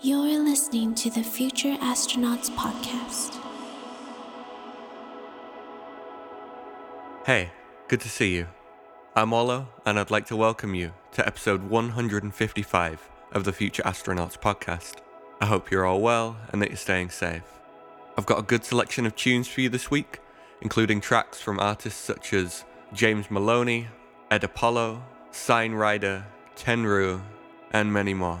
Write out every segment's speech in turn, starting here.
You're listening to the Future Astronauts Podcast. Hey, good to see you. I'm Olo, and I'd like to welcome you to episode 155 of the Future Astronauts Podcast. I hope you're all well and that you're staying safe. I've got a good selection of tunes for you this week, including tracks from artists such as James Maloney, Ed Apollo, Sign Rider, Tenru, and many more.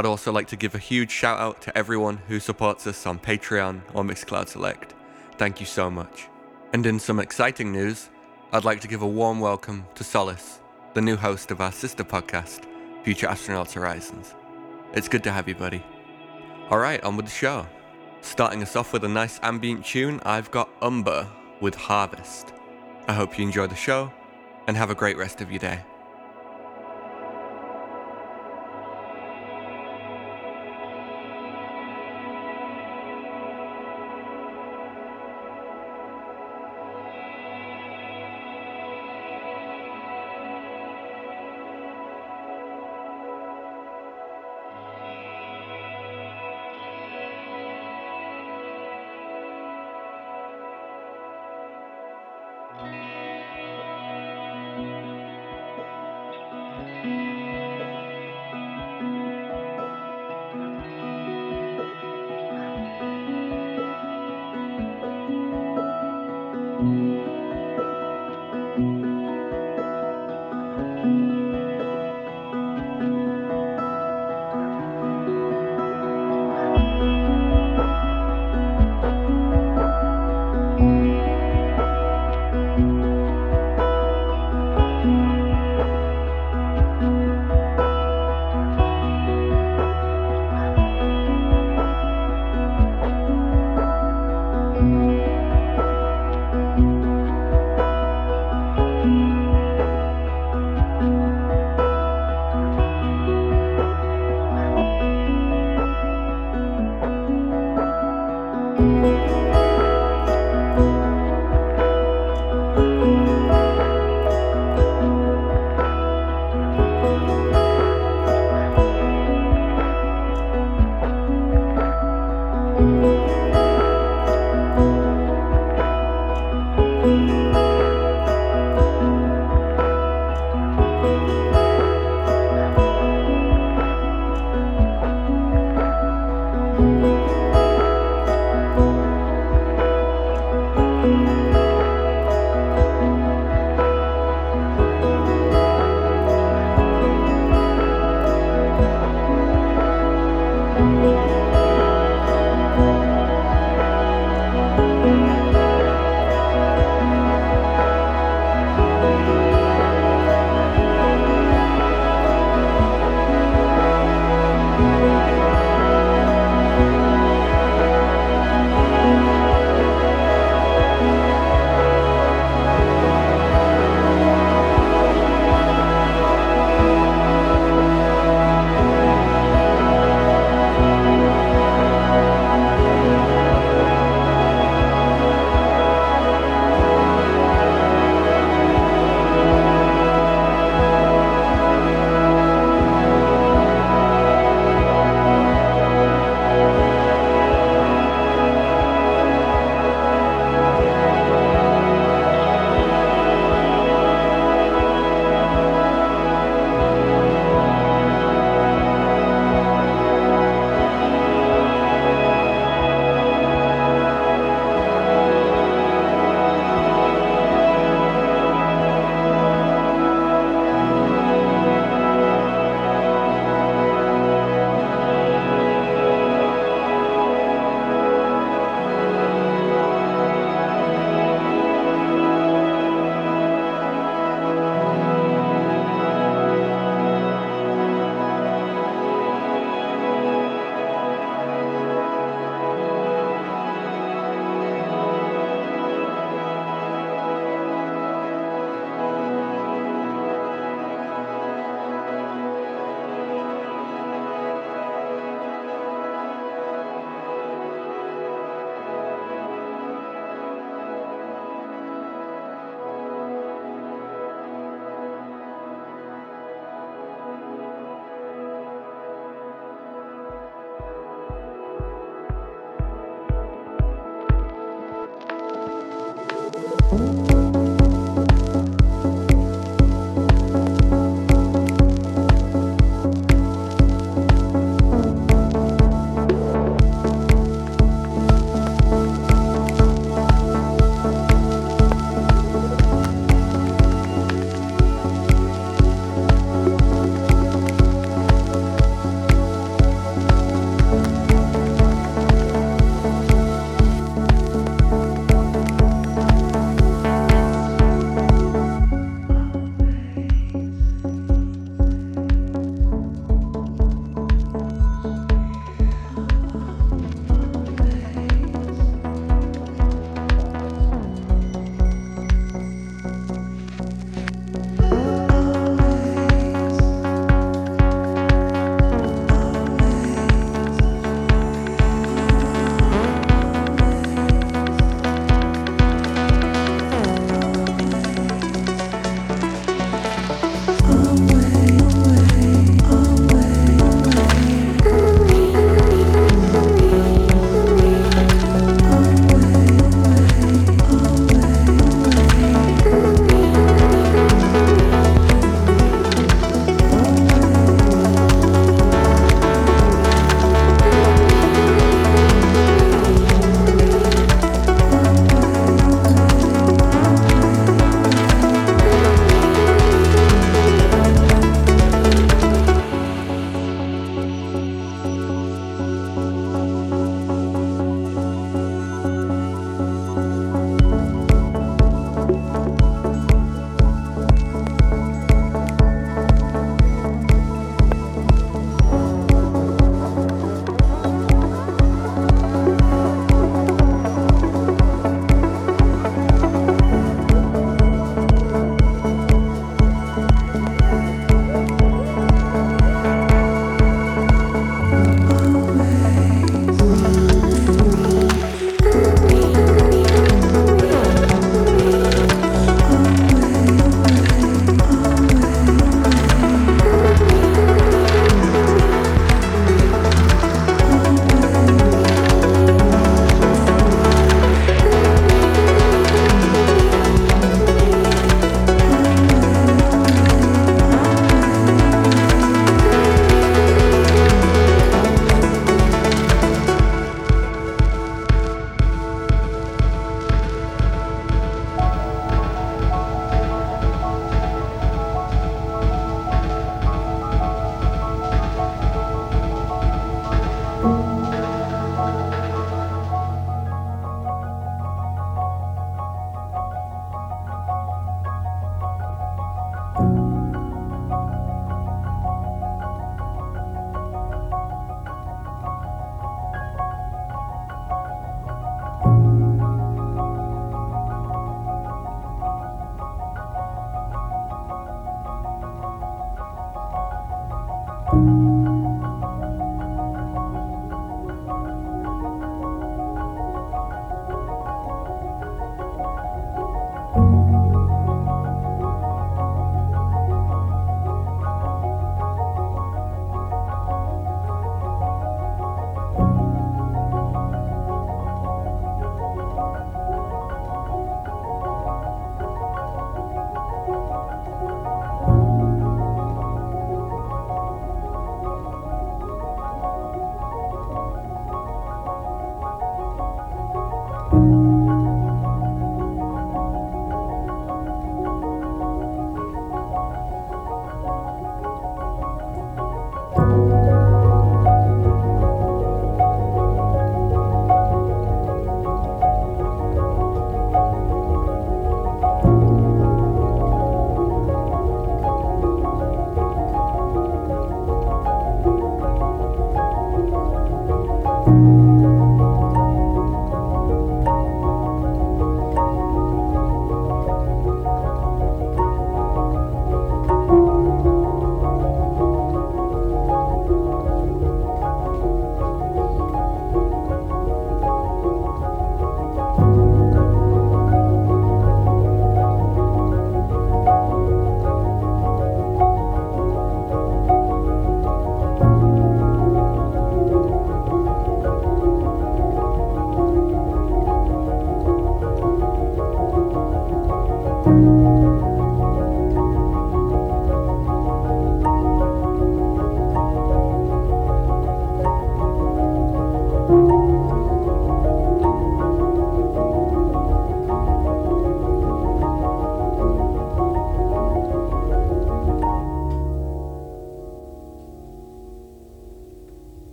I'd also like to give a huge shout out to everyone who supports us on Patreon or Mixcloud Select. Thank you so much. And in some exciting news, I'd like to give a warm welcome to Solace, the new host of our sister podcast, Future Astronauts Horizons. It's good to have you, buddy. Alright, on with the show. Starting us off with a nice ambient tune, I've got Umber with Harvest. I hope you enjoy the show and have a great rest of your day.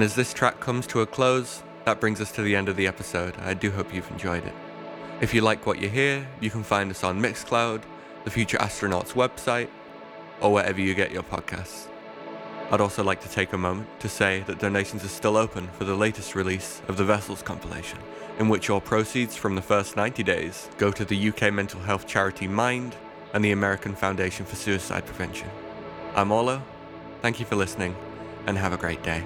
And as this track comes to a close, that brings us to the end of the episode. I do hope you've enjoyed it. If you like what you hear, you can find us on Mixcloud, the Future Astronauts website, or wherever you get your podcasts. I'd also like to take a moment to say that donations are still open for the latest release of the Vessels compilation, in which all proceeds from the first 90 days go to the UK mental health charity Mind and the American Foundation for Suicide Prevention. I'm Orlo, thank you for listening, and have a great day.